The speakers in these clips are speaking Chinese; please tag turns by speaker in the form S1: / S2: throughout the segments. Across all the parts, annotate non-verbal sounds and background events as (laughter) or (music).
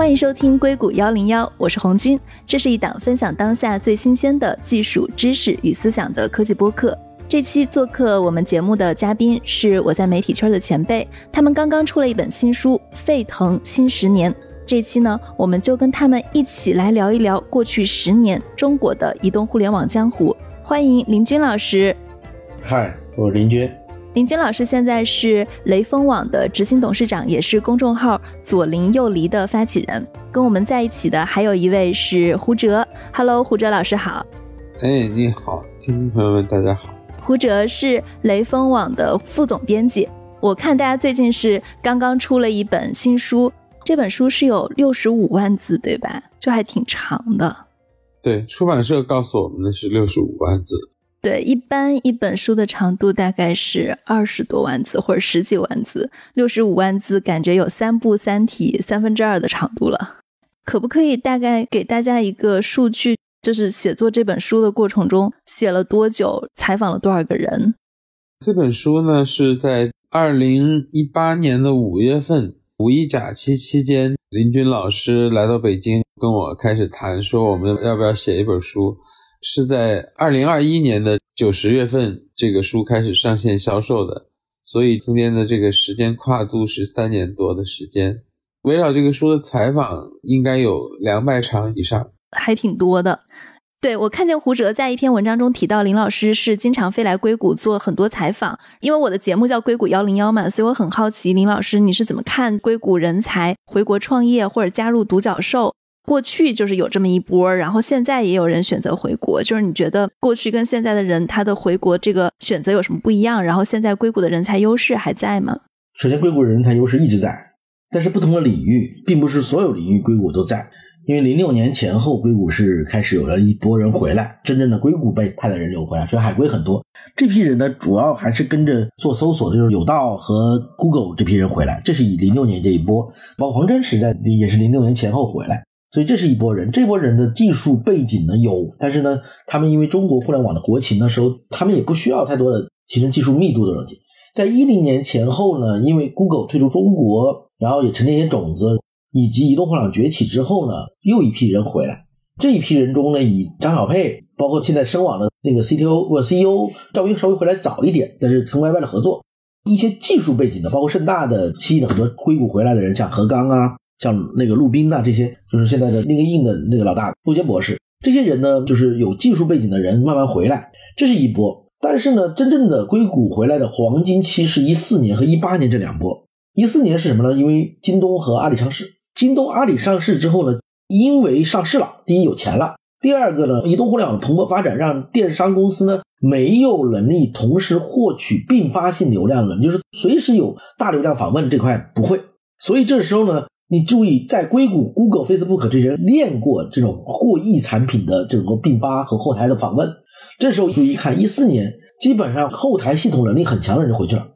S1: 欢迎收听硅谷幺零幺，我是红军。这是一档分享当下最新鲜的技术知识与思想的科技播客。这期做客我们节目的嘉宾是我在媒体圈的前辈，他们刚刚出了一本新书《沸腾新十年》。这期呢，我们就跟他们一起来聊一聊过去十年中国的移动互联网江湖。欢迎林军老师。
S2: 嗨，我是林军。
S1: 林军老师现在是雷锋网的执行董事长，也是公众号“左邻右离”的发起人。跟我们在一起的还有一位是胡哲。Hello，胡哲老师好。
S2: 哎，你好，听众朋友们，大家好。
S1: 胡哲是雷锋网的副总编辑。我看大家最近是刚刚出了一本新书，这本书是有六十五万字，对吧？就还挺长的。
S2: 对，出版社告诉我们的是六十五万字。
S1: 对，一般一本书的长度大概是二十多万字或者十几万字，六十五万字感觉有三部《三体》三分之二的长度了。可不可以大概给大家一个数据，就是写作这本书的过程中写了多久，采访了多少个人？
S2: 这本书呢是在二零一八年的五月份五一假期期间，林军老师来到北京跟我开始谈，说我们要不要写一本书。是在二零二一年的九十月份，这个书开始上线销售的，所以中间的这个时间跨度是三年多的时间。围绕这个书的采访应该有两百场以上，
S1: 还挺多的。对我看见胡哲在一篇文章中提到，林老师是经常飞来硅谷做很多采访。因为我的节目叫硅谷幺零幺嘛，所以我很好奇林老师你是怎么看硅谷人才回国创业或者加入独角兽？过去就是有这么一波，然后现在也有人选择回国。就是你觉得过去跟现在的人他的回国这个选择有什么不一样？然后现在硅谷的人才优势还在吗？
S3: 首先，硅谷的人才优势一直在，但是不同的领域，并不是所有领域硅谷都在。因为零六年前后，硅谷是开始有了一波人回来，真正的硅谷被派的人流回来，所以海归很多。这批人呢，主要还是跟着做搜索的，就是有道和 Google 这批人回来。这是以零六年这一波，包括黄峥时代也是零六年前后回来。所以这是一波人，这波人的技术背景呢有，但是呢，他们因为中国互联网的国情的时候，他们也不需要太多的提升技术密度的东西。在一零年前后呢，因为 Google 退出中国，然后也沉淀一些种子，以及移动互联网崛起之后呢，又一批人回来。这一批人中呢，以张小佩，包括现在深网的那个 CTO 或 CEO 赵薇稍微回来早一点，但是跟 YY 的合作，一些技术背景的，包括盛大的吸引了很多硅谷回来的人，像何刚啊。像那个陆斌呐，这些就是现在的那个硬的那个老大陆杰博士，这些人呢，就是有技术背景的人慢慢回来，这是一波。但是呢，真正的硅谷回来的黄金期是一四年和一八年这两波。一四年是什么呢？因为京东和阿里上市，京东阿里上市之后呢，因为上市了，第一有钱了，第二个呢，移动互联网蓬勃发展让电商公司呢没有能力同时获取并发性流量了，就是随时有大流量访问这块不会，所以这时候呢。你注意，在硅谷、Google、Facebook 这些练过这种过亿产品的这种并发和后台的访问，这时候注意看，一四年基本上后台系统能力很强的人就回去了。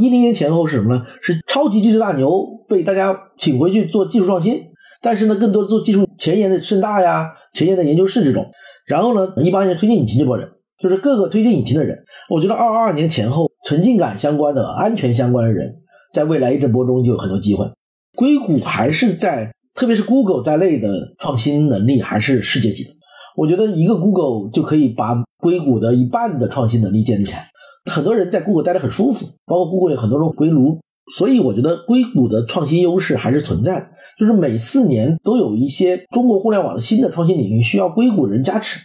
S3: 一零年前后是什么呢？是超级技术大牛被大家请回去做技术创新，但是呢，更多做技术前沿的盛大呀、前沿的研究室这种。然后呢，一八年推荐引擎这波人，就是各个推荐引擎的人。我觉得二二年前后沉浸感相关的、安全相关的人，在未来一阵波中就有很多机会。硅谷还是在，特别是 Google 在内的创新能力还是世界级的。我觉得一个 Google 就可以把硅谷的一半的创新能力建立起来。很多人在 Google 待得很舒服，包括 Google 有很多种归炉，所以我觉得硅谷的创新优势还是存在的。就是每四年都有一些中国互联网的新的创新领域需要硅谷人加持，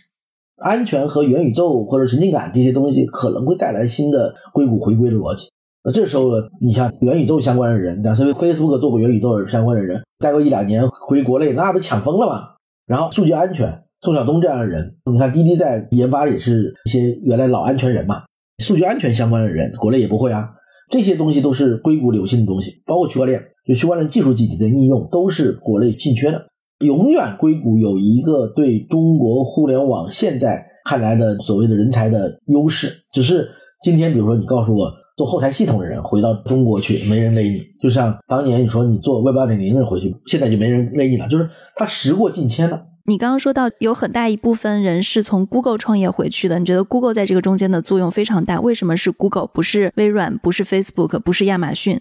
S3: 安全和元宇宙或者沉浸感这些东西可能会带来新的硅谷回归的逻辑。那这时候呢，你像元宇宙相关的人，但是 Facebook 做过元宇宙相关的人，待过一两年回国内，那不抢疯了吗？然后数据安全，宋晓东这样的人，你看滴滴在研发也是一些原来老安全人嘛，数据安全相关的人，国内也不会啊。这些东西都是硅谷流行的东西，包括区块链，就区块链技术基底的应用都是国内欠缺的。永远硅谷有一个对中国互联网现在看来的所谓的人才的优势，只是今天，比如说你告诉我。做后台系统的人回到中国去，没人勒你。就像当年你说你做 Web 二点零的人回去，现在就没人勒你了。就是他时过境迁了。
S1: 你刚刚说到有很大一部分人是从 Google 创业回去的，你觉得 Google 在这个中间的作用非常大？为什么是 Google，不是微软，不是 Facebook，不是亚马逊？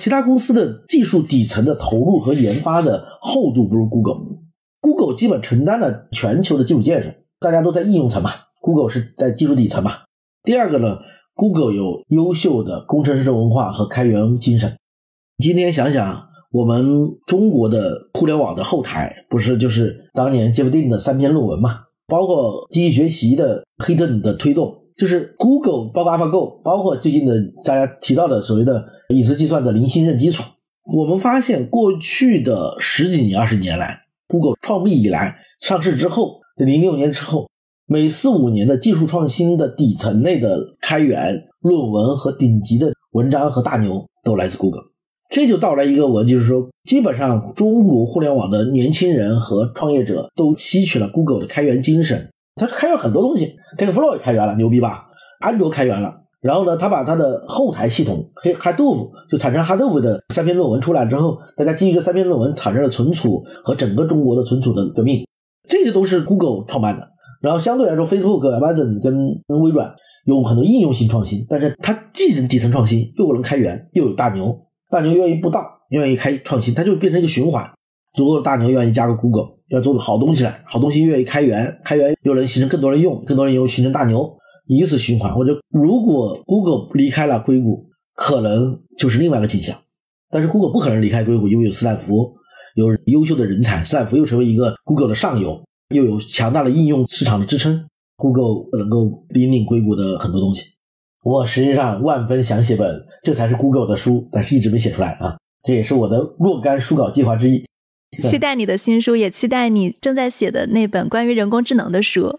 S3: 其他公司的技术底层的投入和研发的厚度不如 Google。Google 基本承担了全球的基础建设，大家都在应用层嘛，Google 是在技术底层嘛。第二个呢，Google 有优秀的工程师文化和开源精神。今天想想，我们中国的互联网的后台，不是就是当年 Jeff Dean 的三篇论文嘛？包括机器学习的 Hinton 的推动，就是 Google 包括 AlphaGo，包括最近的大家提到的所谓的隐私计算的零信任基础。我们发现，过去的十几年、二十年来，Google 创立以来，上市之后，零六年之后，每四五年的技术创新的底层类的开源论文和顶级的文章和大牛，都来自 Google。这就到了一个我就是说，基本上中国互联网的年轻人和创业者都吸取了 Google 的开源精神。他开源很多东西，TakeFlow 也开源了，牛逼吧？安卓开源了。然后呢，他把他的后台系统黑 Hadoop 就产生 Hadoop 的三篇论文出来之后，大家基于这三篇论文产生了存储和整个中国的存储的革命。这些都是 Google 创办的。然后相对来说，Facebook、Amazon 跟微软有很多应用性创新，但是它既是底层创新，又能开源，又有大牛。大牛愿意布道，愿意开创新，它就变成一个循环。足够的大牛愿意加个 Google，要做个好东西来，好东西愿意开源，开源又能形成更多人用，更多人用形成大牛，以此循环。我觉得如果 Google 离开了硅谷，可能就是另外一个景象。但是 Google 不可能离开硅谷，因为有斯坦福，有优秀的人才，斯坦福又成为一个 Google 的上游，又有强大的应用市场的支撑，Google 能够引领硅谷的很多东西。我实际上万分想写本，这才是 Google 的书，但是一直没写出来啊。这也是我的若干书稿计划之一。
S1: 期待你的新书，也期待你正在写的那本关于人工智能的书。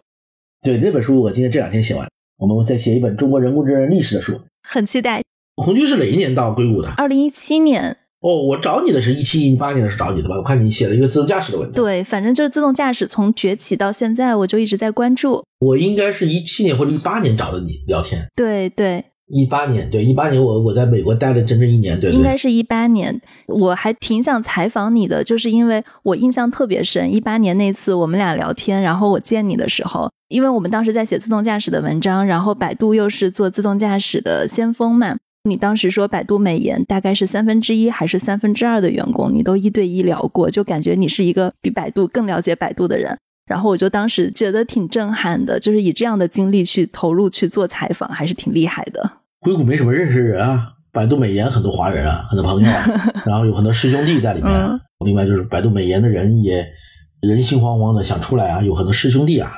S3: 对，那本书我今天这两天写完，我们再写一本中国人工智能历史的书。
S1: 很期待。
S3: 红军是哪一年到硅谷的？
S1: 二零一七年。
S3: 哦，我找你的是一七一八年的是找你的吧？我看你写了一个自动驾驶的文章。
S1: 对，反正就是自动驾驶从崛起到现在，我就一直在关注。
S3: 我应该是一七年或者一八年找的你聊天。
S1: 对对。
S3: 一八年，对一八年，我我在美国待了整整一年，对，
S1: 应该是一八年。我还挺想采访你的，就是因为我印象特别深。一八年那次我们俩聊天，然后我见你的时候，因为我们当时在写自动驾驶的文章，然后百度又是做自动驾驶的先锋嘛。你当时说百度美颜大概是三分之一还是三分之二的员工，你都一对一聊过，就感觉你是一个比百度更了解百度的人。然后我就当时觉得挺震撼的，就是以这样的经历去投入去做采访，还是挺厉害的。
S3: 硅谷没什么认识人啊，百度美颜很多华人啊，很多朋友，(laughs) 然后有很多师兄弟在里面。另外就是百度美颜的人也人心惶惶的想出来啊，有很多师兄弟啊。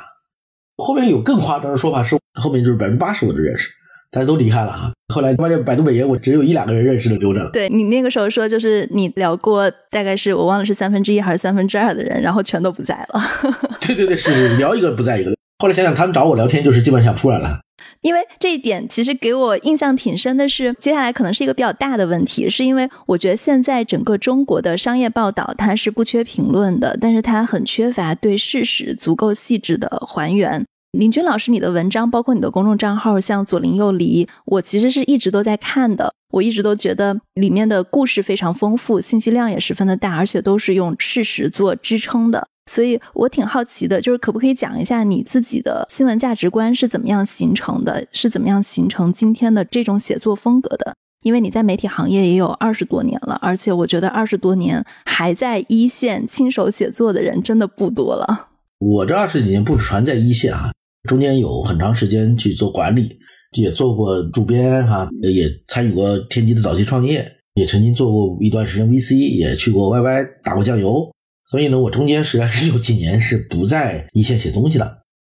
S3: 后面有更夸张的说法是，后面就是百分之八十我都认识。大家都离开了啊！后来发现百度美颜，我只有一两个人认识的留着了。
S1: 对你那个时候说，就是你聊过，大概是我忘了是三分之一还是三分之二的人，然后全都不在了。(laughs)
S3: 对对对，是聊一个不在一个。后来想想，他们找我聊天，就是基本上出来了。
S1: 因为这一点其实给我印象挺深的是，接下来可能是一个比较大的问题，是因为我觉得现在整个中国的商业报道它是不缺评论的，但是它很缺乏对事实足够细致的还原。林军老师，你的文章包括你的公众账号，像左邻右里，我其实是一直都在看的。我一直都觉得里面的故事非常丰富，信息量也十分的大，而且都是用事实做支撑的。所以我挺好奇的，就是可不可以讲一下你自己的新闻价值观是怎么样形成的，是怎么样形成今天的这种写作风格的？因为你在媒体行业也有二十多年了，而且我觉得二十多年还在一线亲手写作的人真的不多了。
S3: 我这二十几年不传在一线啊。中间有很长时间去做管理，也做过主编哈，也参与过天机的早期创业，也曾经做过一段时间 VC，也去过 YY 打过酱油。所以呢，我中间实际上是有几年是不在一线写东西的。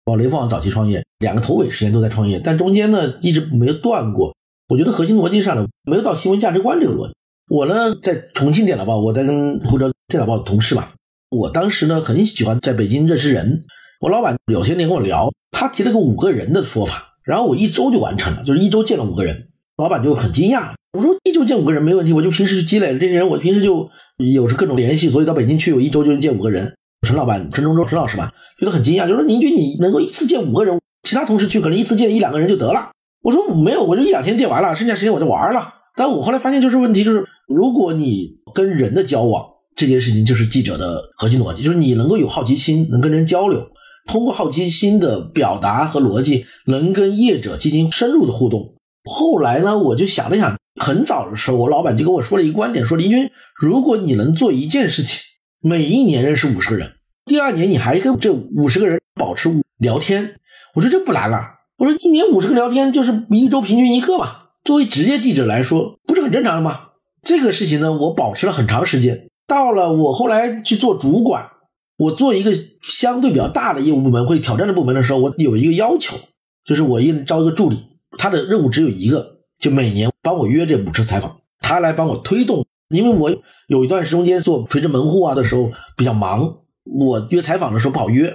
S3: 包括雷锋网早期创业，两个头尾时间都在创业，但中间呢一直没有断过。我觉得核心逻辑上呢，没有到新闻价值观这个逻辑。我呢在重庆电脑报，我在跟湖州电脑报的同事嘛，我当时呢很喜欢在北京认识人。我老板有些年跟我聊。他提了个五个人的说法，然后我一周就完成了，就是一周见了五个人，老板就很惊讶。我说一周见五个人没问题，我就平时去积累了这些人，我平时就有着各种联系，所以到北京去，我一周就能见五个人。陈老板，陈忠忠，陈老师吧，觉得很惊讶，就说宁军你能够一次见五个人，其他同事去可能一次见一两个人就得了。我说没有，我就一两天见完了，剩下时间我就玩了。但我后来发现就是问题就是，如果你跟人的交往这件事情就是记者的核心逻辑，就是你能够有好奇心，能跟人交流。通过好奇心的表达和逻辑，能跟业者进行深入的互动。后来呢，我就想了想，很早的时候，我老板就跟我说了一个观点，说林军，如果你能做一件事情，每一年认识五十个人，第二年你还跟这五十个人保持聊天，我说这不难啊。我说一年五十个聊天，就是一周平均一个嘛。作为职业记者来说，不是很正常的吗？这个事情呢，我保持了很长时间。到了我后来去做主管，我做一个相对比较大的业务部门或者挑战的部门的时候，我有一个要求，就是我一招一个助理，他的任务只有一个，就每年帮我约这五次采访，他来帮我推动。因为我有一段时间做垂直门户啊的时候比较忙，我约采访的时候不好约，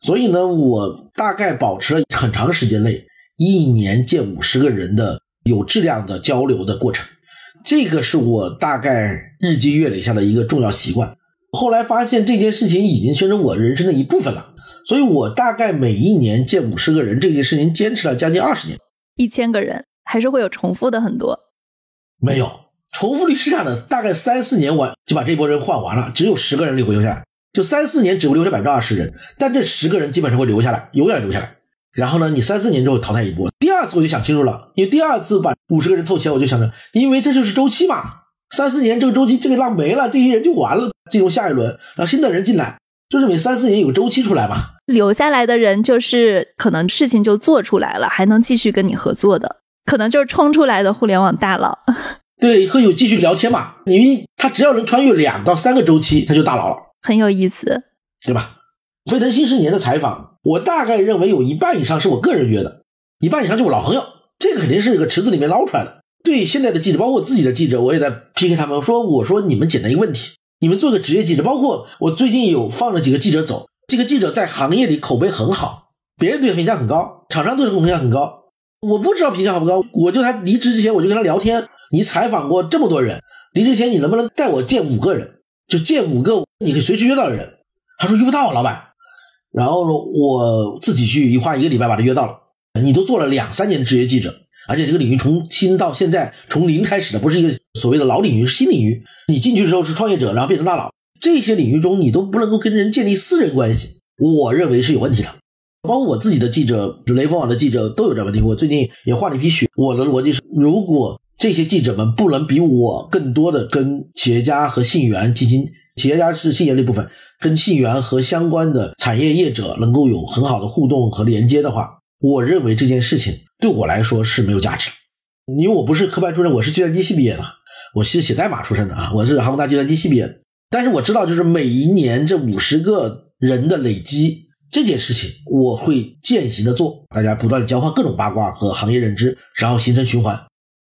S3: 所以呢，我大概保持了很长时间内一年见五十个人的。有质量的交流的过程，这个是我大概日积月累下的一个重要习惯。后来发现这件事情已经变成我人生的一部分了，所以我大概每一年见五十个人，这件事情坚持了将近二十年。
S1: 一千个人还是会有重复的很多？
S3: 没有重复率是这样的，大概三四年完就把这波人换完了，只有十个人会留下来，就三四年只会留下百分之二十人，但这十个人基本上会留下来，永远留下来。然后呢，你三四年之后淘汰一波。第二次我就想清楚了，因为第二次把五十个人凑齐，我就想着，因为这就是周期嘛，三四年这个周期，这个浪没了，这些人就完了，进入下一轮，然后新的人进来，就是每三四年有个周期出来嘛。
S1: 留下来的人就是可能事情就做出来了，还能继续跟你合作的，可能就是冲出来的互联网大佬。(laughs)
S3: 对，会有继续聊天嘛？因为他只要能穿越两到三个周期，他就大佬了，
S1: 很有意思，
S3: 对吧？飞腾新十年的采访，我大概认为有一半以上是我个人约的，一半以上就我老朋友。这个肯定是一个池子里面捞出来的。对现在的记者，包括我自己的记者，我也在 PK 他们说：“我说你们简单一个问题，你们做个职业记者，包括我最近有放了几个记者走，这个记者在行业里口碑很好，别人对他评价很高，厂商对他评价很高。我不知道评价好不高，我就他离职之前我就跟他聊天，你采访过这么多人，离职前你能不能带我见五个人？就见五个你可以随时约到的人。他说约不到，老板。”然后呢，我自己去一花一个礼拜把他约到了。你都做了两三年职业记者，而且这个领域从新到现在从零开始的，不是一个所谓的老领域，是新领域。你进去之后是创业者，然后变成大佬，这些领域中你都不能够跟人建立私人关系，我认为是有问题的。包括我自己的记者，雷锋网的记者都有这问题。我最近也换了一批血。我的逻辑是，如果这些记者们不能比我更多的跟企业家和信源基金。企业家是信源的一部分，跟信源和相关的产业业者能够有很好的互动和连接的话，我认为这件事情对我来说是没有价值。因为我不是科班出身，我是计算机系毕业的，我是写代码出身的啊，我是哈工大计算机系毕业的。但是我知道，就是每一年这五十个人的累积这件事情，我会践行的做，大家不断交换各种八卦和行业认知，然后形成循环。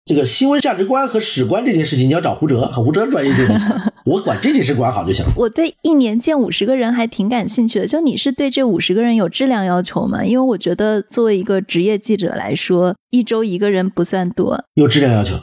S3: 这个新闻价值观和史观这件事情，你要找胡哲，胡哲专业性很强，(laughs) 我管这件事管好就行了。
S1: 我对一年见五十个人还挺感兴趣的，就你是对这五十个人有质量要求吗？因为我觉得作为一个职业记者来说，一周一个人不算多。
S3: 有质量要求，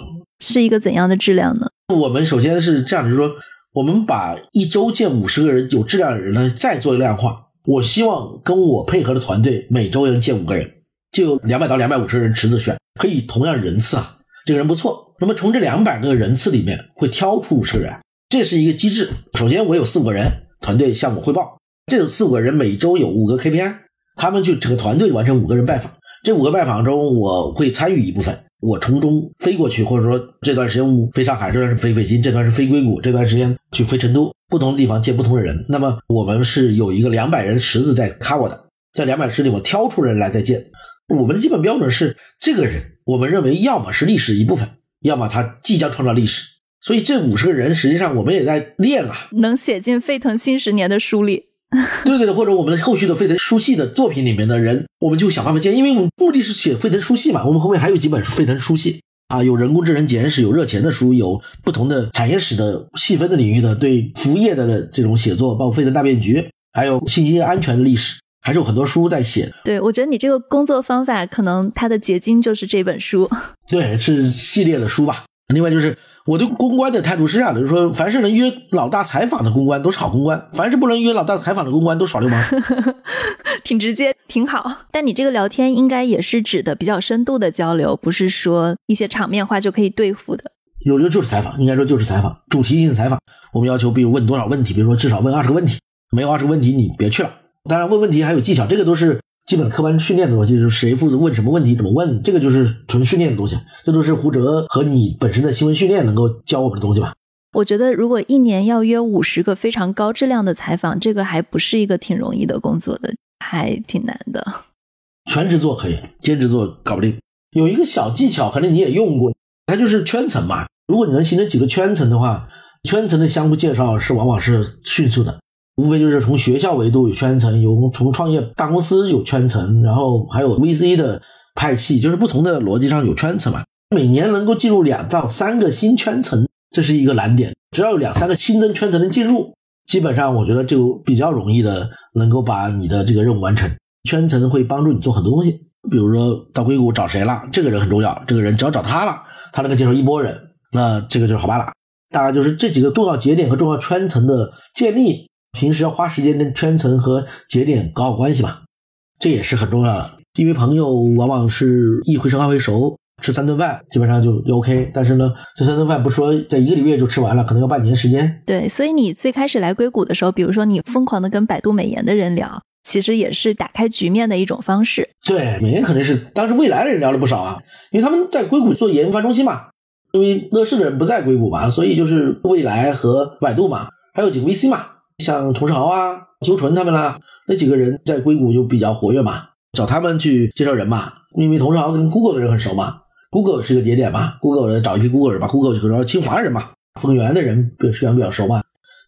S1: 是一个怎样的质量呢？
S3: 我们首先是这样，就是说，我们把一周见五十个人有质量的人呢，再做量化。我希望跟我配合的团队每周能见五个人，就有两百到两百五十人池子选，可以同样人次啊。这个人不错，那么从这两百个人次里面会挑出五十个人，这是一个机制。首先，我有四五个人团队向我汇报，这四五个人每周有五个 KPI，他们去整个团队完成五个人拜访。这五个拜访中，我会参与一部分，我从中飞过去，或者说这段时间飞上海，这段是飞北京，这段是飞硅谷，这段时间去飞成都，不同的地方见不同的人。那么我们是有一个两百人池子在 cover 的，在两百池里我挑出人来再见。我们的基本标准是这个人。我们认为，要么是历史一部分，要么他即将创造历史。所以这五十个人，实际上我们也在练了，
S1: 能写进沸腾新十年的书里。(laughs)
S3: 对对对，或者我们的后续的沸腾书系的作品里面的人，我们就想办法建，因为我们目的是写沸腾书系嘛。我们后面还有几本沸腾书系啊，有人工智能简史，有热钱的书，有不同的产业史的细分的领域的，对服务业的这种写作，包括沸腾大变局，还有信息安全的历史。还是有很多书在写。
S1: 对，我觉得你这个工作方法，可能它的结晶就是这本书。(laughs)
S3: 对，是系列的书吧。另外就是我对公关的态度是这样的，就是说，凡是能约老大采访的公关都是好公关，凡是不能约老大采访的公关都耍流氓。(laughs)
S1: 挺直接，挺好。但你这个聊天应该也是指的比较深度的交流，不是说一些场面话就可以对付的。
S3: 有的就是采访，应该说就是采访，主题性的采访。我们要求，比如问多少问题，比如说至少问二十个问题，没有二十个问题你别去了。当然，问问题还有技巧，这个都是基本科班训练的东西，就是谁负责问什么问题，怎么问，这个就是纯训练的东西。这都是胡哲和你本身的新闻训练能够教我们的东西吧。
S1: 我觉得如果一年要约五十个非常高质量的采访，这个还不是一个挺容易的工作的，还挺难的。
S3: 全职做可以，兼职做搞不定。有一个小技巧，可能你也用过，它就是圈层嘛。如果你能形成几个圈层的话，圈层的相互介绍是往往是迅速的。无非就是从学校维度有圈层，有从创业大公司有圈层，然后还有 VC 的派系，就是不同的逻辑上有圈层嘛。每年能够进入两到三个新圈层，这是一个难点。只要有两三个新增圈层能进入，基本上我觉得就比较容易的能够把你的这个任务完成。圈层会帮助你做很多东西，比如说到硅谷找谁了，这个人很重要，这个人只要找他了，他能够介绍一波人，那这个就是好办了。大概就是这几个重要节点和重要圈层的建立。平时要花时间跟圈层和节点搞好关系嘛，这也是很重要的。因为朋友往往是一回生二回熟，吃三顿饭基本上就就 OK。但是呢，这三顿饭不说在一个礼拜就吃完了，可能要半年时间。
S1: 对，所以你最开始来硅谷的时候，比如说你疯狂的跟百度美颜的人聊，其实也是打开局面的一种方式。
S3: 对，美颜肯定是当时未来的人聊了不少啊，因为他们在硅谷做研发中心嘛，因为乐视的人不在硅谷嘛，所以就是未来和百度嘛，还有几个 VC 嘛。像童世豪啊、邱纯他们啦，那几个人在硅谷就比较活跃嘛，找他们去介绍人嘛。因为童世豪跟 Google 的人很熟嘛，Google 是个节点嘛，Google 找一批 Google 人嘛，Google 就找清华人嘛，丰源的人实际上比较熟嘛。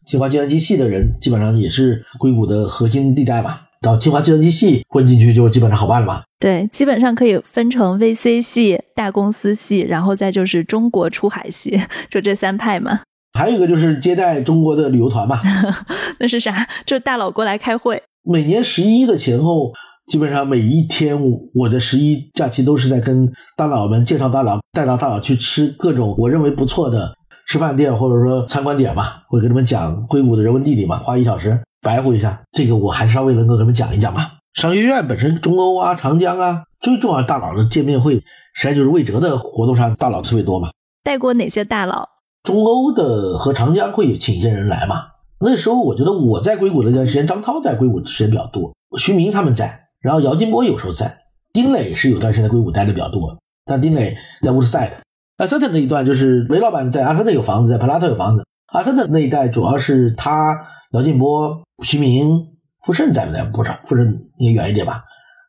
S3: 清华计算机系的人基本上也是硅谷的核心地带嘛，到清华计算机系混进去就基本上好办了嘛。
S1: 对，基本上可以分成 VC 系、大公司系，然后再就是中国出海系，(laughs) 就这三派嘛。
S3: 还有一个就是接待中国的旅游团嘛，(laughs)
S1: 那是啥？就是大佬过来开会。
S3: 每年十一的前后，基本上每一天我的十一假期都是在跟大佬们介绍大佬，带到大佬去吃各种我认为不错的吃饭店或者说参观点嘛，会跟他们讲硅谷的人文地理嘛，花一小时白活一下。这个我还稍微能够跟他们讲一讲嘛。商学院本身中欧啊、长江啊，最重要大佬的见面会，实际上就是魏哲的活动上大佬特别多嘛。
S1: 带过哪些大佬？
S3: 中欧的和长江会有请一些人来嘛？那时候我觉得我在硅谷那段时间，张涛在硅谷时间比较多，徐明他们在，然后姚劲波有时候在，丁磊是有段时间在硅谷待的比较多，但丁磊在乌特赛的。阿特那一段就是雷老板在阿特有房子，在普拉特有房子。阿特那一代主要是他、姚劲波、徐明、傅盛在不在？不知道，傅盛应该远一点吧？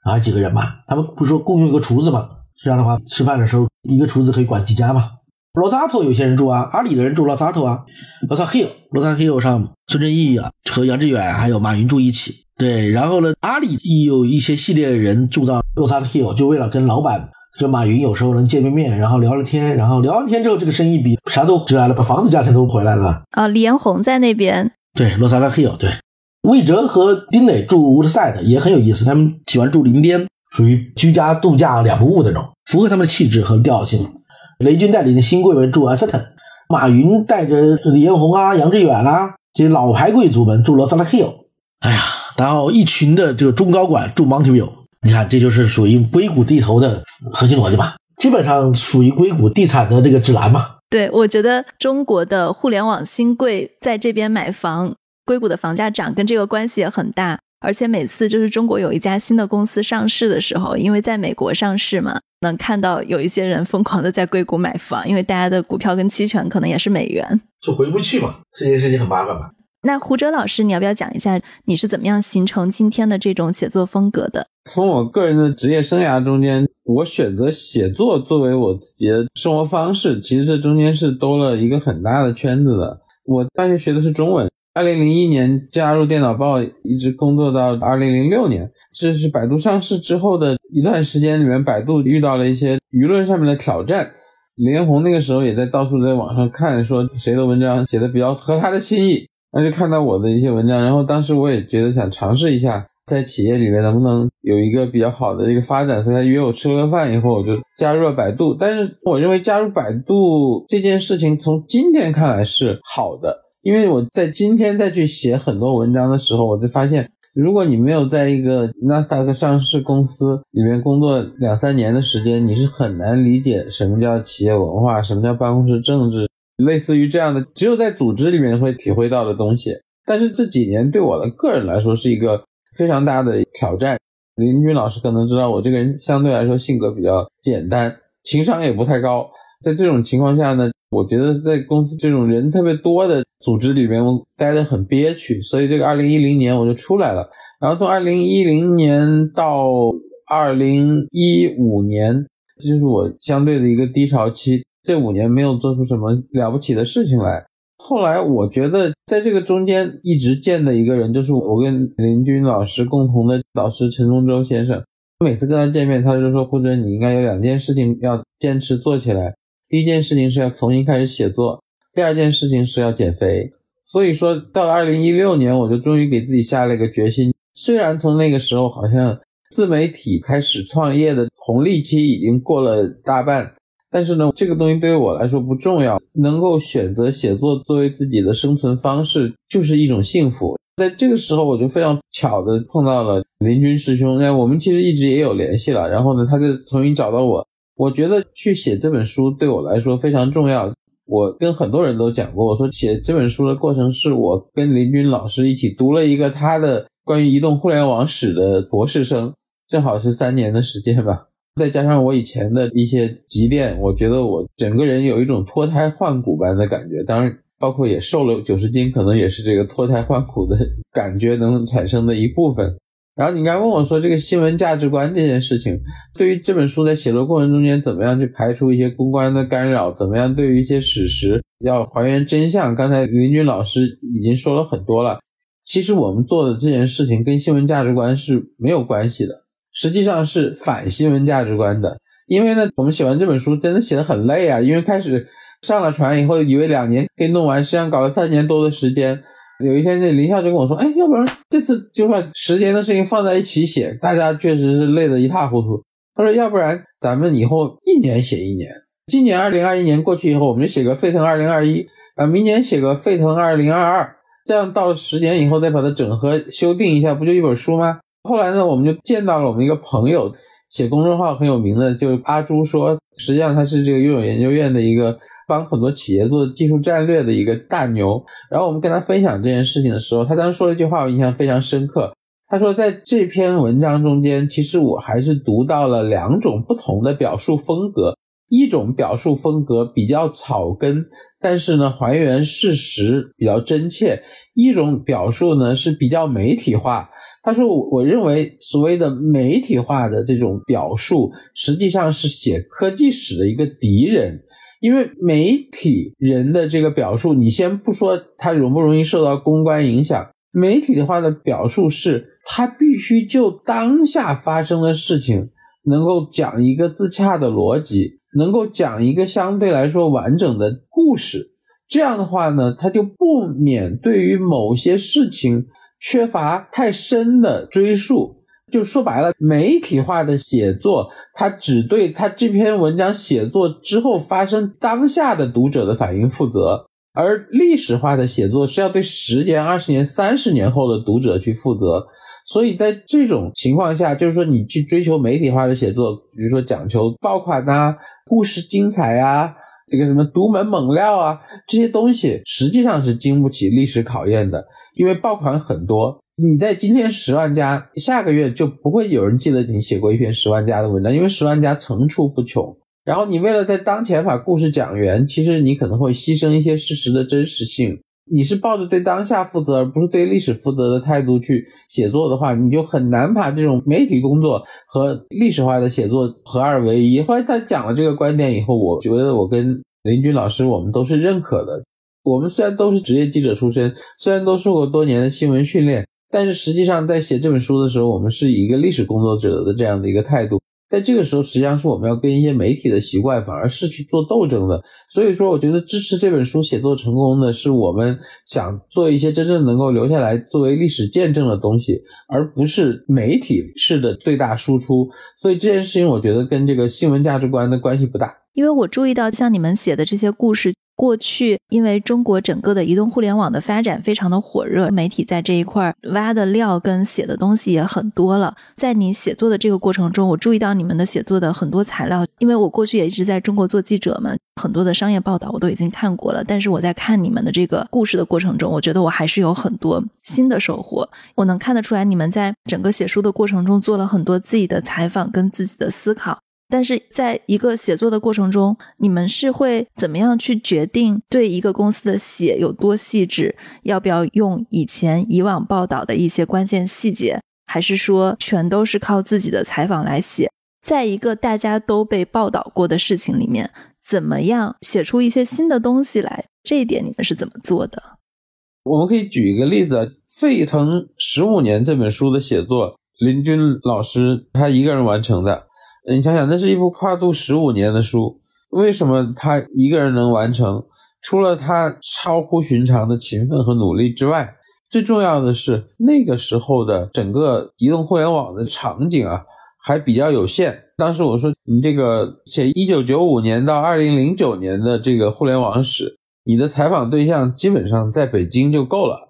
S3: 然后几个人吧，他们不是说共用一个厨子嘛？这样的话，吃饭的时候一个厨子可以管几家嘛？罗萨托有些人住啊，阿里的人住罗萨托啊，罗萨 hill，罗萨 hill 上孙正义啊和杨致远还有马云住一起。对，然后呢，阿里有一些系列人住到罗萨 hill，就为了跟老板，就马云有时候能见面面，然后聊聊天，然后聊完天之后，这个生意比啥都值来了，把房子价钱都回来了。
S1: 啊，李彦宏在那边。
S3: 对，罗萨 hill，对，魏哲和丁磊住 Woodside 也很有意思，他们喜欢住林边，属于居家度假两不误那种，符合他们的气质和调性。雷军带领的新贵们住阿斯特，马云带着李彦宏啊、杨致远啊这些老牌贵族们住罗萨拉 hill。哎呀，然后一群的这个中高管住 Mountview。你看，这就是属于硅谷地头的核心逻辑吧？基本上属于硅谷地产的这个指南嘛。
S1: 对，我觉得中国的互联网新贵在这边买房，硅谷的房价涨跟这个关系也很大。而且每次就是中国有一家新的公司上市的时候，因为在美国上市嘛，能看到有一些人疯狂的在硅谷买房，因为大家的股票跟期权可能也是美元，
S3: 就回不去嘛。这件事情很麻烦嘛。
S1: 那胡哲老师，你要不要讲一下你是怎么样形成今天的这种写作风格的？
S2: 从我个人的职业生涯中间，我选择写作作为我自己的生活方式，其实这中间是兜了一个很大的圈子的。我大学学的是中文。二零零一年加入电脑报，一直工作到二零零六年，这是百度上市之后的一段时间里面，百度遇到了一些舆论上面的挑战。李彦宏那个时候也在到处在网上看，说谁的文章写的比较合他的心意，那就看到我的一些文章，然后当时我也觉得想尝试一下，在企业里面能不能有一个比较好的一个发展，所以他约我吃了个饭以后，我就加入了百度。但是我认为加入百度这件事情，从今天看来是好的。因为我在今天再去写很多文章的时候，我就发现，如果你没有在一个纳斯达克上市公司里面工作两三年的时间，你是很难理解什么叫企业文化，什么叫办公室政治，类似于这样的，只有在组织里面会体会到的东西。但是这几年对我的个人来说是一个非常大的挑战。林军老师可能知道我这个人相对来说性格比较简单，情商也不太高。在这种情况下呢，我觉得在公司这种人特别多的组织里面，我待得很憋屈。所以这个二零一零年我就出来了。然后从二零一零年到二零一五年，这就是我相对的一个低潮期。这五年没有做出什么了不起的事情来。后来我觉得，在这个中间一直见的一个人，就是我跟林军老师共同的导师陈忠洲先生。每次跟他见面，他就说：“胡哲，你应该有两件事情要坚持做起来。第一件事情是要重新开始写作，第二件事情是要减肥。”所以说到了二零一六年，我就终于给自己下了一个决心。虽然从那个时候好像自媒体开始创业的红利期已经过了大半。但是呢，这个东西对于我来说不重要。能够选择写作作为自己的生存方式，就是一种幸福。在这个时候，我就非常巧的碰到了林军师兄。那我们其实一直也有联系了。然后呢，他就重新找到我。我觉得去写这本书对我来说非常重要。我跟很多人都讲过，我说写这本书的过程是我跟林军老师一起读了一个他的关于移动互联网史的博士生，正好是三年的时间吧。再加上我以前的一些积淀，我觉得我整个人有一种脱胎换骨般的感觉。当然，包括也瘦了九十斤，可能也是这个脱胎换骨的感觉能产生的一部分。然后你刚问我说这个新闻价值观这件事情，对于这本书在写作过程中间怎么样去排除一些公关的干扰，怎么样对于一些史实要还原真相？刚才林军老师已经说了很多了。其实我们做的这件事情跟新闻价值观是没有关系的。实际上是反新闻价值观的，因为呢，我们写完这本书真的写的很累啊，因为开始上了船以后，以为两年可以弄完，实际上搞了三年多的时间。有一天，那林校就跟我说：“哎，要不然这次就把十年的事情放在一起写，大家确实是累得一塌糊涂。”他说：“要不然咱们以后一年写一年，今年二零二一年过去以后，我们就写个沸腾二零二一，啊，明年写个沸腾二零二二，这样到十年以后再把它整合修订一下，不就一本书吗？”后来呢，我们就见到了我们一个朋友，写公众号很有名的，就阿朱说，实际上他是这个拥有研究院的一个帮很多企业做技术战略的一个大牛。然后我们跟他分享这件事情的时候，他当时说了一句话，我印象非常深刻。他说，在这篇文章中间，其实我还是读到了两种不同的表述风格，一种表述风格比较草根，但是呢，还原事实比较真切；一种表述呢是比较媒体化。他说：“我我认为所谓的媒体化的这种表述，实际上是写科技史的一个敌人，因为媒体人的这个表述，你先不说他容不容易受到公关影响，媒体化的表述是，他必须就当下发生的事情，能够讲一个自洽的逻辑，能够讲一个相对来说完整的故事。这样的话呢，他就不免对于某些事情。”缺乏太深的追溯，就说白了，媒体化的写作，它只对他这篇文章写作之后发生当下的读者的反应负责，而历史化的写作是要对十年、二十年、三十年后的读者去负责。所以在这种情况下，就是说你去追求媒体化的写作，比如说讲求爆款啊、故事精彩啊、这个什么独门猛料啊，这些东西实际上是经不起历史考验的。因为爆款很多，你在今天十万加，下个月就不会有人记得你写过一篇十万加的文章，因为十万加层出不穷。然后你为了在当前把故事讲圆，其实你可能会牺牲一些事实的真实性。你是抱着对当下负责，而不是对历史负责的态度去写作的话，你就很难把这种媒体工作和历史化的写作合二为一。后来他讲了这个观点以后，我觉得我跟林军老师我们都是认可的。我们虽然都是职业记者出身，虽然都受过多年的新闻训练，但是实际上在写这本书的时候，我们是以一个历史工作者的这样的一个态度。在这个时候，实际上是我们要跟一些媒体的习惯反而是去做斗争的。所以说，我觉得支持这本书写作成功的是我们想做一些真正能够留下来作为历史见证的东西，而不是媒体式的最大输出。所以这件事情，我觉得跟这个新闻价值观的关系不大。
S1: 因为我注意到，像你们写的这些故事。过去因为中国整个的移动互联网的发展非常的火热，媒体在这一块挖的料跟写的东西也很多了。在你写作的这个过程中，我注意到你们的写作的很多材料，因为我过去也一直在中国做记者嘛，很多的商业报道我都已经看过了。但是我在看你们的这个故事的过程中，我觉得我还是有很多新的收获。我能看得出来，你们在整个写书的过程中做了很多自己的采访跟自己的思考。但是在一个写作的过程中，你们是会怎么样去决定对一个公司的写有多细致？要不要用以前以往报道的一些关键细节，还是说全都是靠自己的采访来写？在一个大家都被报道过的事情里面，怎么样写出一些新的东西来？这一点你们是怎么做的？
S2: 我们可以举一个例子，《沸腾十五年》这本书的写作，林军老师他一个人完成的。你想想，那是一部跨度十五年的书，为什么他一个人能完成？除了他超乎寻常的勤奋和努力之外，最重要的是那个时候的整个移动互联网的场景啊，还比较有限。当时我说，你这个写一九九五年到二零零九年的这个互联网史，你的采访对象基本上在北京就够了。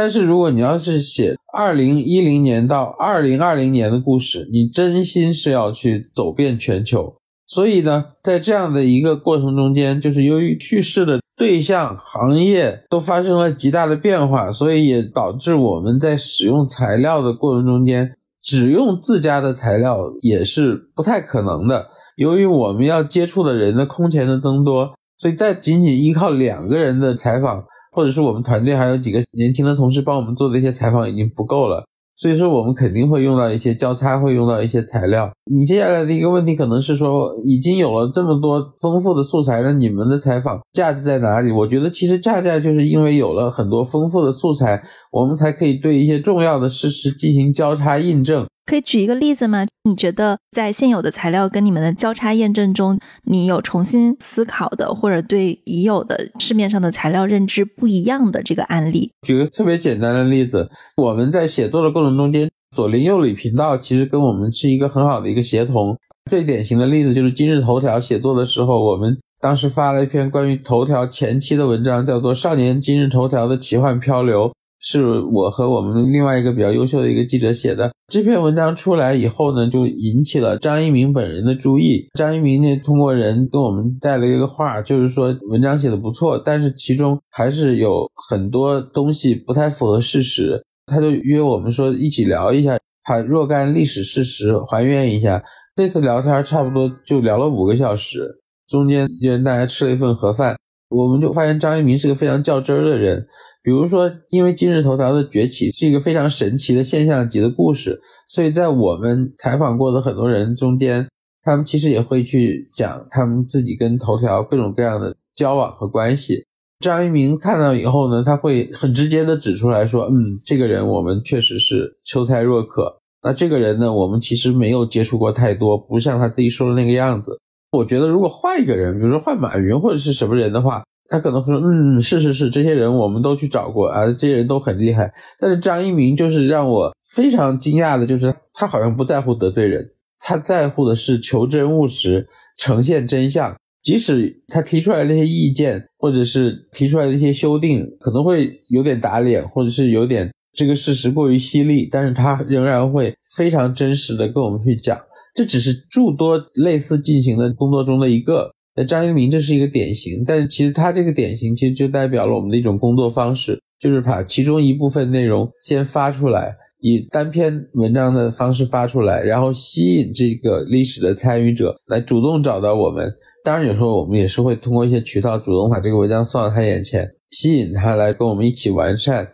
S2: 但是如果你要是写二零一零年到二零二零年的故事，你真心是要去走遍全球。所以呢，在这样的一个过程中间，就是由于叙事的对象、行业都发生了极大的变化，所以也导致我们在使用材料的过程中间，只用自家的材料也是不太可能的。由于我们要接触的人的空前的增多，所以再仅仅依靠两个人的采访。或者是我们团队还有几个年轻的同事帮我们做的一些采访已经不够了，所以说我们肯定会用到一些交叉，会用到一些材料。你接下来的一个问题可能是说，已经有了这么多丰富的素材，那你们的采访价值在哪里？我觉得其实恰恰就是因为有了很多丰富的素材，我们才可以对一些重要的事实进行交叉印证。
S1: 可以举一个例子吗？你觉得在现有的材料跟你们的交叉验证中，你有重新思考的，或者对已有的市面上的材料认知不一样的这个案例？
S2: 举个特别简单的例子，我们在写作的过程中间，左邻右里频道其实跟我们是一个很好的一个协同。最典型的例子就是今日头条写作的时候，我们当时发了一篇关于头条前期的文章，叫做《少年今日头条的奇幻漂流》。是我和我们另外一个比较优秀的一个记者写的这篇文章出来以后呢，就引起了张一鸣本人的注意。张一鸣呢，通过人跟我们带了一个话，就是说文章写的不错，但是其中还是有很多东西不太符合事实。他就约我们说一起聊一下，把若干历史事实还原一下。这次聊天差不多就聊了五个小时，中间约大家吃了一份盒饭。我们就发现张一鸣是个非常较真儿的人。比如说，因为今日头条的崛起是一个非常神奇的现象级的故事，所以在我们采访过的很多人中间，他们其实也会去讲他们自己跟头条各种各样的交往和关系。张一鸣看到以后呢，他会很直接的指出来说：“嗯，这个人我们确实是秋菜若渴。那这个人呢，我们其实没有接触过太多，不像他自己说的那个样子。我觉得如果换一个人，比如说换马云或者是什么人的话。”他可能会说：“嗯，是是是，这些人我们都去找过啊，这些人都很厉害。”但是张一鸣就是让我非常惊讶的，就是他好像不在乎得罪人，他在乎的是求真务实，呈现真相。即使他提出来那些意见，或者是提出来的一些修订，可能会有点打脸，或者是有点这个事实过于犀利，但是他仍然会非常真实的跟我们去讲。这只是诸多类似进行的工作中的一个。那张一鸣这是一个典型，但是其实他这个典型其实就代表了我们的一种工作方式，就是把其中一部分内容先发出来，以单篇文章的方式发出来，然后吸引这个历史的参与者来主动找到我们。当然有时候我们也是会通过一些渠道主动把这个文章送到他眼前，吸引他来跟我们一起完善。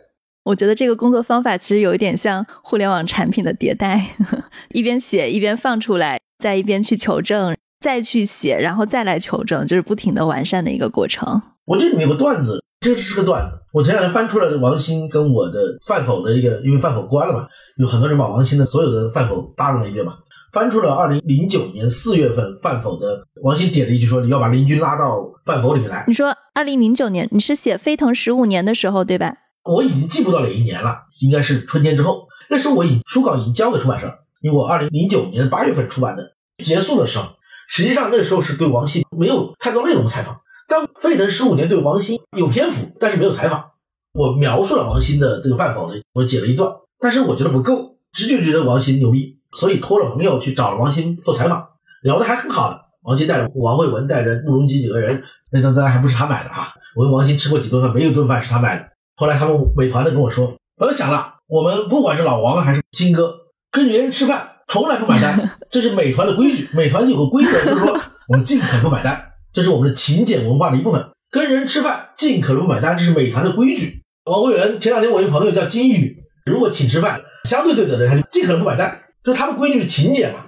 S1: 我觉得这个工作方法其实有一点像互联网产品的迭代，(laughs) 一边写一边放出来，再一边去求证。再去写，然后再来求证，就是不停的完善的一个过程。
S3: 我这里面有个段子，这是个段子。我前两天翻出来的王鑫跟我的范否的一个，因为范否关了嘛，有很多人把王鑫的所有的范否扒了一遍嘛。翻出了二零零九年四月份范否的，王鑫点了一句说：“你要把林军拉到范否里面来。”
S1: 你说二零零九年，你是写飞腾十五年的时候对吧？
S3: 我已经记不到哪一年了，应该是春天之后。那时候我已书稿已经交给出版社了，因为我二零零九年八月份出版的，结束的时候。实际上那时候是对王鑫没有太多内容采访，但沸腾十五年对王兴有篇幅，但是没有采访。我描述了王兴的这个饭否呢，我剪了一段，但是我觉得不够，直觉觉得王兴牛逼，所以托了朋友去找了王兴做采访，聊得还很好的。王兴带着王慧文带着慕容吉几个人，那顿饭还不是他买的啊！我跟王兴吃过几顿饭，没有一顿饭是他买的。后来他们美团的跟我说，我想了，我们不管是老王还是金哥，跟别人吃饭从来不买单，这是美团的规矩。美团有个规则，(laughs) 就是说我们尽可能不买单，这是我们的勤俭文化的一部分。跟人吃饭尽可能不买单，这是美团的规矩。王慧文前两天我一个朋友叫金宇，如果请吃饭，相对对的人他就尽可能不买单，就他们规矩是勤俭嘛。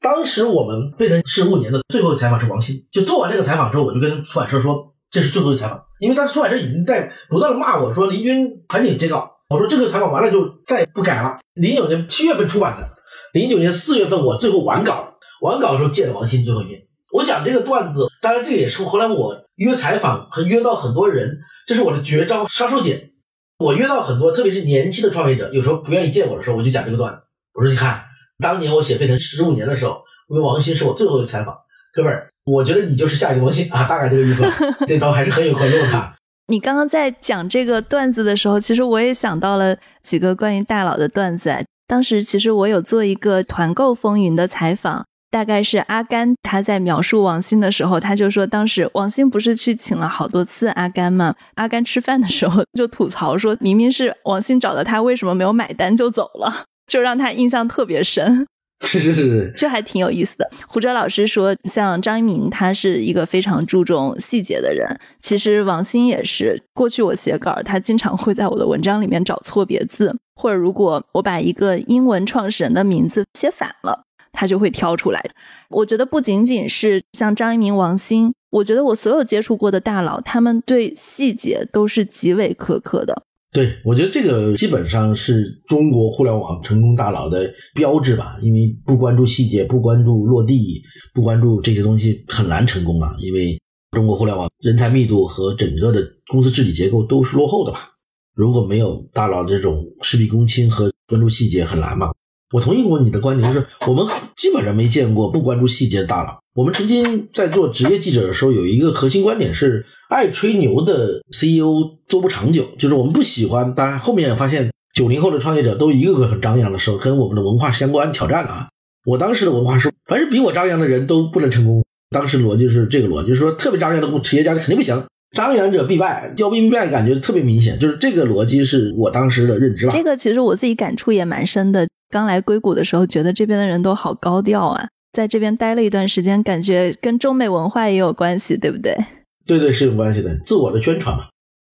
S3: 当时我们沸腾十五年的最后一采访是王鑫，就做完这个采访之后，我就跟出版社说这是最后一采访，因为当时出版社已经在不断的骂我说林军赶紧接稿，我说这个采访完了就再也不改了。零九年七月份出版的，零九年四月份我最后完稿，完稿的时候见了王鑫最后一面。我讲这个段子，当然这也是后来我约采访和约到很多人，这是我的绝招杀手锏。我约到很多，特别是年轻的创业者，有时候不愿意见我的时候，我就讲这个段子，我说你看。当年我写沸腾十五年的时候，因为王鑫是我最后一次采访，哥们儿，我觉得你就是下一个王鑫啊，大概这个意思。(laughs) 这招还是很有可用的。(laughs)
S1: 你刚刚在讲这个段子的时候，其实我也想到了几个关于大佬的段子。当时其实我有做一个团购风云的采访，大概是阿甘他在描述王鑫的时候，他就说当时王鑫不是去请了好多次阿甘吗？阿甘吃饭的时候 (laughs) 就吐槽说，明明是王鑫找的他，为什么没有买单就走了？(laughs) 就让他印象特别深，
S3: 是 (laughs) 是是，
S1: 这还挺有意思的。胡哲老师说，像张一鸣，他是一个非常注重细节的人。其实王鑫也是，过去我写稿，他经常会在我的文章里面找错别字，或者如果我把一个英文创始人的名字写反了，他就会挑出来。我觉得不仅仅是像张一鸣、王兴，我觉得我所有接触过的大佬，他们对细节都是极为苛刻的。
S3: 对，我觉得这个基本上是中国互联网成功大佬的标志吧。因为不关注细节，不关注落地，不关注这些东西，很难成功啊。因为中国互联网人才密度和整个的公司治理结构都是落后的吧。如果没有大佬这种事必躬亲和关注细节，很难嘛。我同意过你的观点，就是我们基本上没见过不关注细节的大佬。我们曾经在做职业记者的时候，有一个核心观点是：爱吹牛的 CEO 做不长久。就是我们不喜欢。当然，后面发现九零后的创业者都一个个很张扬的时候，跟我们的文化相关挑战了啊。我当时的文化是，凡是比我张扬的人都不能成功。当时逻辑是这个逻辑，就是说特别张扬的企业家肯定不行，张扬者必败，骄兵必败，感觉特别明显。就是这个逻辑是我当时的认知吧。
S1: 这个其实我自己感触也蛮深的。刚来硅谷的时候，觉得这边的人都好高调啊。在这边待了一段时间，感觉跟中美文化也有关系，对不对？
S3: 对对，是有关系的，自我的宣传嘛。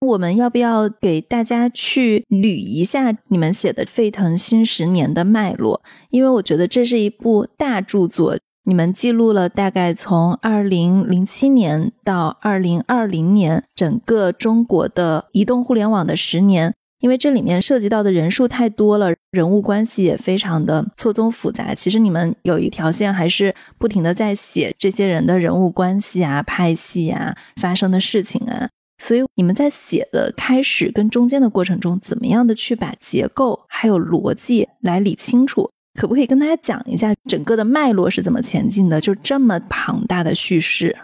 S1: 我们要不要给大家去捋一下你们写的《沸腾新十年》的脉络？因为我觉得这是一部大著作，你们记录了大概从二零零七年到二零二零年整个中国的移动互联网的十年。因为这里面涉及到的人数太多了，人物关系也非常的错综复杂。其实你们有一条线，还是不停的在写这些人的人物关系啊、派系啊、发生的事情啊。所以你们在写的开始跟中间的过程中，怎么样的去把结构还有逻辑来理清楚？可不可以跟大家讲一下整个的脉络是怎么前进的？就这么庞大的叙事，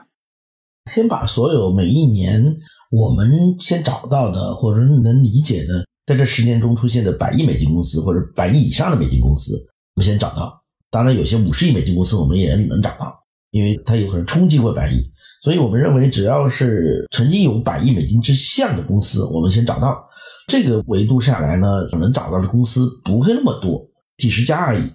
S3: 先把所有每一年。我们先找到的，或者说能理解的，在这十年中出现的百亿美金公司或者百亿以上的美金公司，我们先找到。当然，有些五十亿美金公司我们也能找到，因为它有可能冲击过百亿。所以我们认为，只要是曾经有百亿美金之下的公司，我们先找到。这个维度下来呢，能找到的公司不会那么多，几十家而已。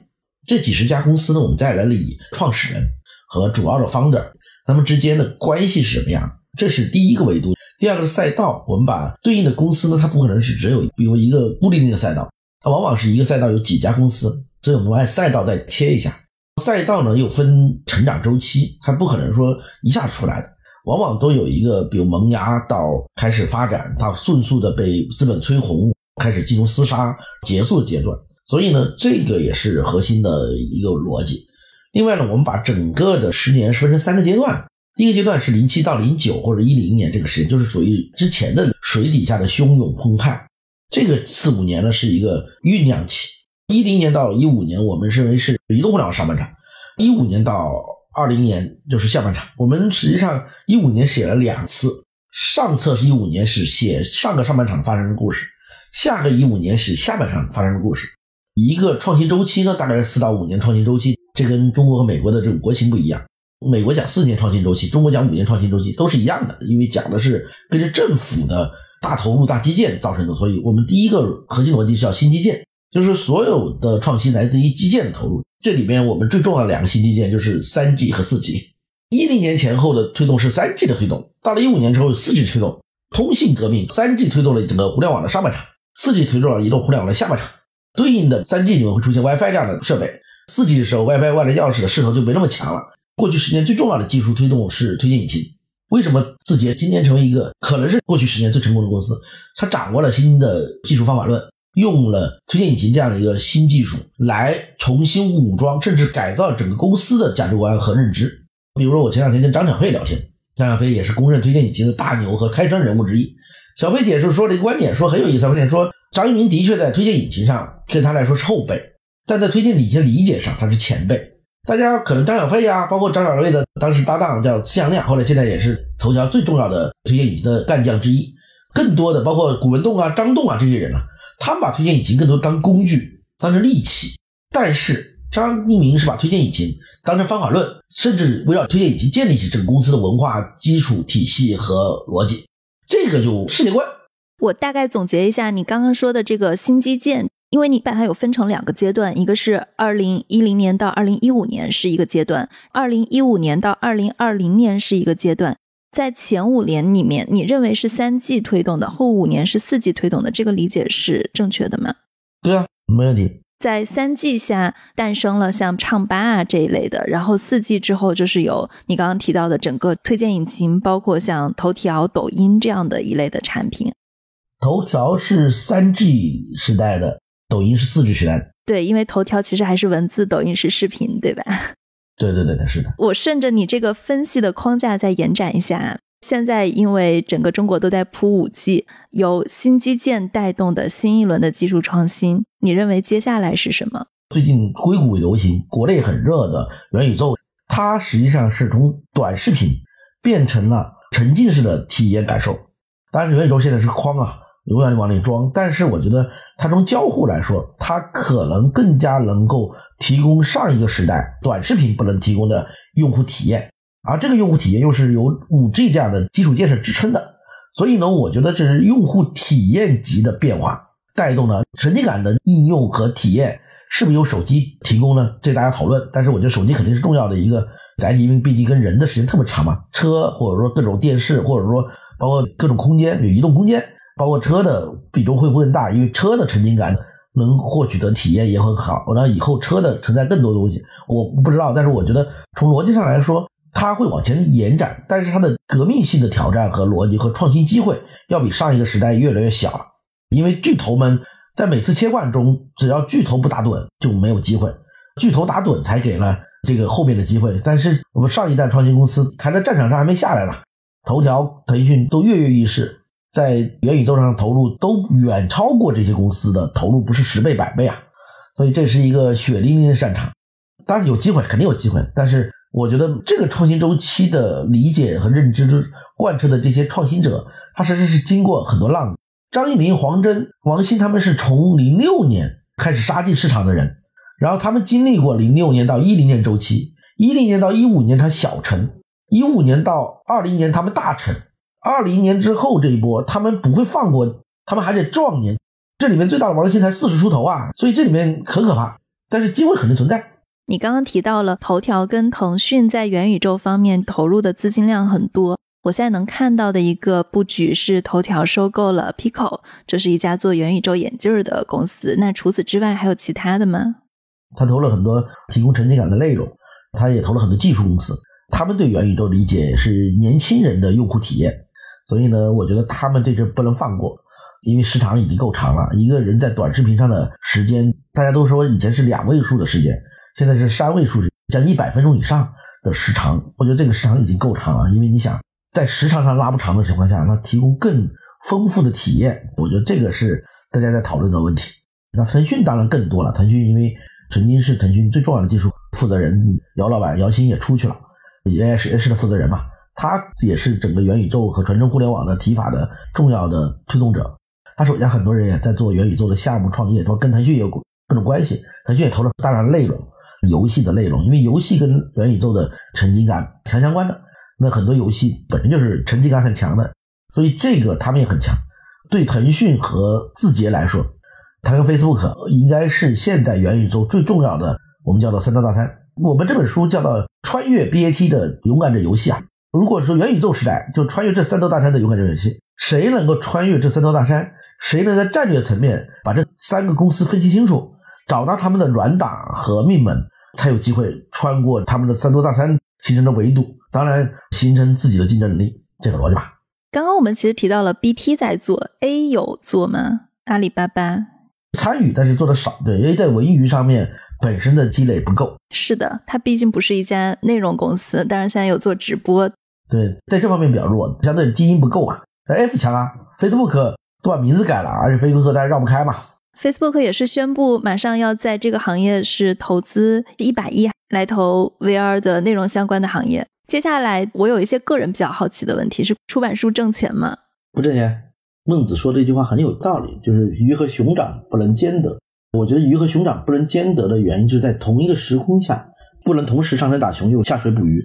S3: 这几十家公司呢，我们再来理创始人和主要的 founder 他们之间的关系是什么样，这是第一个维度。第二个赛道，我们把对应的公司呢，它不可能是只有比如一个固定的赛道，它往往是一个赛道有几家公司，所以我们按赛道再切一下。赛道呢又分成长周期，它不可能说一下出来的，往往都有一个比如萌芽到开始发展到迅速的被资本催红，开始进入厮杀结束的阶段。所以呢，这个也是核心的一个逻辑。另外呢，我们把整个的十年分成三个阶段。第一个阶段是零七到零九或者一零年这个时间，就是属于之前的水底下的汹涌澎湃。这个四五年呢是一个酝酿期。一零年到一五年，我们认为是移动互联网上半场；一五年到二零年就是下半场。我们实际上一五年写了两次，上册是一五年是写上个上半场发生的故事，下个一五年是下半场发生的故事。一个创新周期呢，大概是四到五年创新周期，这跟中国和美国的这种国情不一样。美国讲四年创新周期，中国讲五年创新周期，都是一样的，因为讲的是跟着政府的大投入、大基建造成的。所以我们第一个核心逻辑是叫新基建，就是所有的创新来自于基建的投入。这里边我们最重要的两个新基建就是三 G 和四 G。一零年前后的推动是三 G 的推动，到了一五年之后四 G 推动，通信革命，三 G 推动了整个互联网的上半场，四 G 推动了移动互联网的下半场。对应的三 G 里面会出现 WiFi 这样的设备，四 G 的时候 WiFi 外来钥匙的势头就没那么强了。过去十年最重要的技术推动是推荐引擎。为什么字节今天成为一个可能是过去十年最成功的公司？它掌握了新的技术方法论，用了推荐引擎这样的一个新技术来重新武装甚至改造整个公司的价值观和认知。比如说，我前两天跟张小飞聊天，张小飞也是公认推荐引擎的大牛和开山人物之一。小飞姐是说了一个观点，说很有意思。观点说，张一鸣的确在推荐引擎上对他来说是后辈，但在推荐引擎理解上他是前辈。大家可能张小飞呀，包括张小飞的当时搭档叫司阳亮，后来现在也是头条最重要的推荐引擎的干将之一。更多的包括古文栋啊、张栋啊这些人呢，他们把推荐引擎更多当工具，当成利器。但是张一鸣是把推荐引擎当成方法论，甚至围绕推荐引擎建立起整个公司的文化基础体系和逻辑。这个就世界观。
S1: 我大概总结一下你刚刚说的这个新基建。因为你把它有分成两个阶段，一个是二零一零年到二零一五年是一个阶段，二零一五年到二零二零年是一个阶段。在前五年里面，你认为是三 G 推动的，后五年是四 G 推动的，这个理解是正确的吗？
S3: 对啊，没问题。
S1: 在三 G 下诞生了像唱吧啊这一类的，然后四 G 之后就是有你刚刚提到的整个推荐引擎，包括像头条、抖音这样的一类的产品。
S3: 头条是三 G 时代的。抖音是四 G 时代的，
S1: 对，因为头条其实还是文字，抖音是视频，对吧？
S3: 对对对对，是的。
S1: 我顺着你这个分析的框架再延展一下，现在因为整个中国都在铺五 G，由新基建带动的新一轮的技术创新，你认为接下来是什么？
S3: 最近硅谷流行，国内很热的元宇宙，它实际上是从短视频变成了沉浸式的体验感受。当然，元宇宙现在是框啊。永远往里装，但是我觉得它从交互来说，它可能更加能够提供上一个时代短视频不能提供的用户体验，而这个用户体验又是由五 G 这样的基础建设支撑的，所以呢，我觉得这是用户体验级的变化带动了神经感的应用和体验，是不是由手机提供呢？这大家讨论，但是我觉得手机肯定是重要的一个载体，因为毕竟跟人的时间特别长嘛，车或者说各种电视，或者说包括各种空间，有移动空间。包括车的比重会不会更大？因为车的沉浸感能获取的体验也很好。然后以后车的承载更多东西，我不知道。但是我觉得从逻辑上来说，它会往前延展，但是它的革命性的挑战和逻辑和创新机会要比上一个时代越来越小。因为巨头们在每次切换中，只要巨头不打盹就没有机会，巨头打盹才给了这个后面的机会。但是我们上一代创新公司还在战场上还没下来呢，头条、腾讯都跃跃欲试。在元宇宙上投入都远超过这些公司的投入，不是十倍百倍啊！所以这是一个血淋淋的战场。当然有机会，肯定有机会。但是我觉得这个创新周期的理解和认知贯彻的这些创新者，他实际是经过很多浪。张一鸣、黄峥、王兴他们是从零六年开始杀进市场的人，然后他们经历过零六年到一零年周期，一零年到一五年他小成，一五年到二零年他们大成。二零年之后这一波，他们不会放过，他们还得壮年。这里面最大的王兴才四十出头啊，所以这里面很可怕，但是机会肯定存在。
S1: 你刚刚提到了头条跟腾讯在元宇宙方面投入的资金量很多，我现在能看到的一个布局是头条收购了 Pico，这是一家做元宇宙眼镜的公司。那除此之外还有其他的吗？
S3: 他投了很多提供沉浸感的内容，他也投了很多技术公司。他们对元宇宙理解是年轻人的用户体验。所以呢，我觉得他们这阵不能放过，因为时长已经够长了。一个人在短视频上的时间，大家都说以前是两位数的时间，现在是三位数，将近一百分钟以上的时长。我觉得这个时长已经够长了，因为你想在时长上拉不长的情况下，那提供更丰富的体验，我觉得这个是大家在讨论的问题。那腾讯当然更多了，腾讯因为曾经是腾讯最重要的技术负责人姚老板姚鑫也出去了，AIS 的负责人嘛，他也是整个元宇宙和传承互联网的提法的重要的推动者。他手下很多人也在做元宇宙的项目创业，说跟腾讯有各种关系。腾讯也投了大量的内容，游戏的内容，因为游戏跟元宇宙的沉浸感强相关的。那很多游戏本身就是沉浸感很强的，所以这个他们也很强。对腾讯和字节来说，它跟 Facebook 应该是现在元宇宙最重要的，我们叫做三座大山。我们这本书叫做《穿越 BAT 的勇敢者游戏》啊。如果说元宇宙时代就穿越这三座大山的勇敢者游戏，谁能够穿越这三座大山？谁能在战略层面把这三个公司分析清楚，找到他们的软打和命门，才有机会穿过他们的三座大山形成的维度，当然形成自己的竞争能力，这个逻辑吧。
S1: 刚刚我们其实提到了 BT 在做，A 有做吗？阿里巴巴
S3: 参与，但是做的少，对，因为在文娱上面本身的积累不够。
S1: 是的，它毕竟不是一家内容公司，当然现在有做直播，
S3: 对，在这方面比较弱，相对基因不够啊。F 强啊，Facebook。都把名字改了，而且 Facebook 大家绕不开嘛。
S1: Facebook 也是宣布马上要在这个行业是投资一百亿来投 VR 的内容相关的行业。接下来我有一些个人比较好奇的问题是：出版书挣钱吗？
S3: 不挣钱。孟子说这句话很有道理，就是鱼和熊掌不能兼得。我觉得鱼和熊掌不能兼得的原因，就是在同一个时空下不能同时上山打熊又下水捕鱼。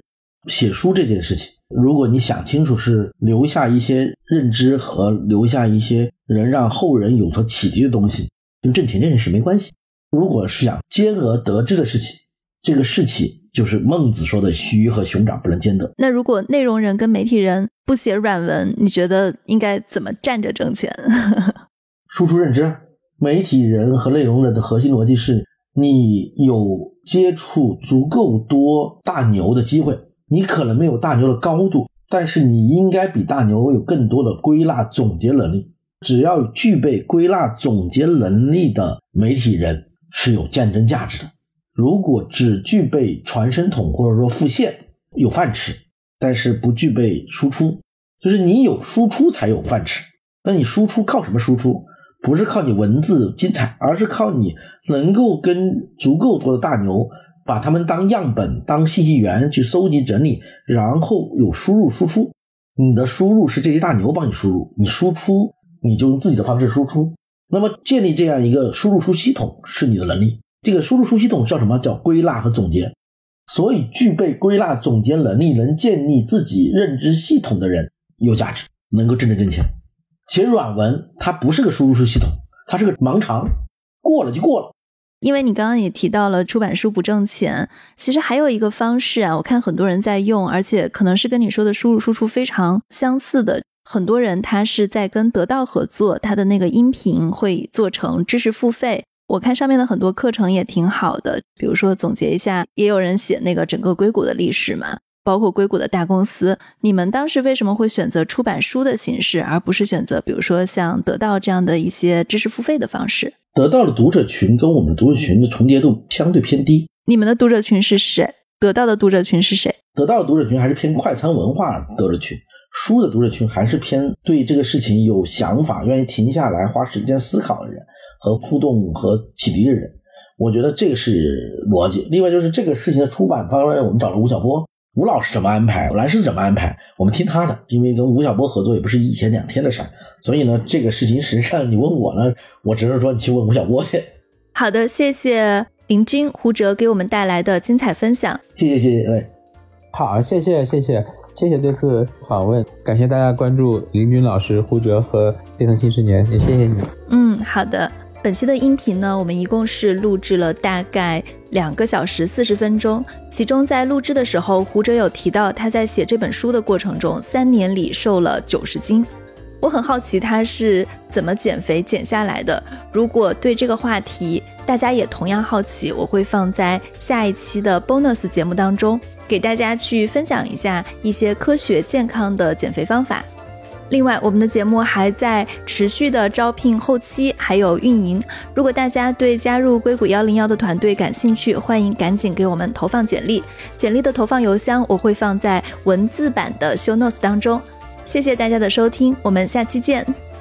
S3: 写书这件事情。如果你想清楚，是留下一些认知和留下一些能让后人有所启迪的东西，跟挣钱这件事没关系。如果是想兼而得之的事情，这个事情就是孟子说的“鱼和熊掌不能兼得”。
S1: 那如果内容人跟媒体人不写软文，你觉得应该怎么站着挣钱？(laughs)
S3: 输出认知。媒体人和内容人的核心逻辑是：你有接触足够多大牛的机会。你可能没有大牛的高度，但是你应该比大牛有更多的归纳总结能力。只要具备归纳总结能力的媒体人是有竞争价值的。如果只具备传声筒或者说复线，有饭吃，但是不具备输出，就是你有输出才有饭吃。那你输出靠什么输出？不是靠你文字精彩，而是靠你能够跟足够多的大牛。把他们当样本、当信息源去搜集整理，然后有输入输出。你的输入是这些大牛帮你输入，你输出你就用自己的方式输出。那么建立这样一个输入输系统是你的能力。这个输入输系统叫什么？叫归纳和总结。所以具备归纳总结能力、能建立自己认知系统的人有价值，能够真正挣钱。写软文它不是个输入输系统，它是个盲肠，过了就过了。
S1: 因为你刚刚也提到了出版书不挣钱，其实还有一个方式啊，我看很多人在用，而且可能是跟你说的输入输出非常相似的。很多人他是在跟得到合作，他的那个音频会做成知识付费。我看上面的很多课程也挺好的，比如说总结一下，也有人写那个整个硅谷的历史嘛，包括硅谷的大公司。你们当时为什么会选择出版书的形式，而不是选择比如说像得到这样的一些知识付费的方式？
S3: 得到的读者群跟我们的读者群的重叠度相对偏低。
S1: 你们的读者群是谁？得到的读者群是谁？
S3: 得到的读者群还是偏快餐文化读者群，书的读者群还是偏对这个事情有想法、愿意停下来花时间思考的人和互动和启迪的人。我觉得这个是逻辑。另外就是这个事情的出版方，我们找了吴晓波。吴老师怎么安排，蓝师怎么安排，我们听他的。因为跟吴晓波合作也不是一天两天的事儿，所以呢，这个事情实际上你问我呢，我只能说你去问吴晓波去。
S1: 好的，谢谢林军、胡哲给我们带来的精彩分享。
S3: 谢谢谢谢，各位，
S2: 好，谢谢谢谢谢谢这次访问，感谢大家关注林军老师、胡哲和变腾新十年，也谢谢你。
S1: 嗯，好的。本期的音频呢，我们一共是录制了大概两个小时四十分钟。其中在录制的时候，胡哲有提到他在写这本书的过程中，三年里瘦了九十斤。我很好奇他是怎么减肥减下来的。如果对这个话题大家也同样好奇，我会放在下一期的 bonus 节目当中，给大家去分享一下一些科学健康的减肥方法。另外，我们的节目还在持续的招聘后期，还有运营。如果大家对加入硅谷幺零幺的团队感兴趣，欢迎赶紧给我们投放简历。简历的投放邮箱我会放在文字版的 show notes 当中。谢谢大家的收听，我们下期见。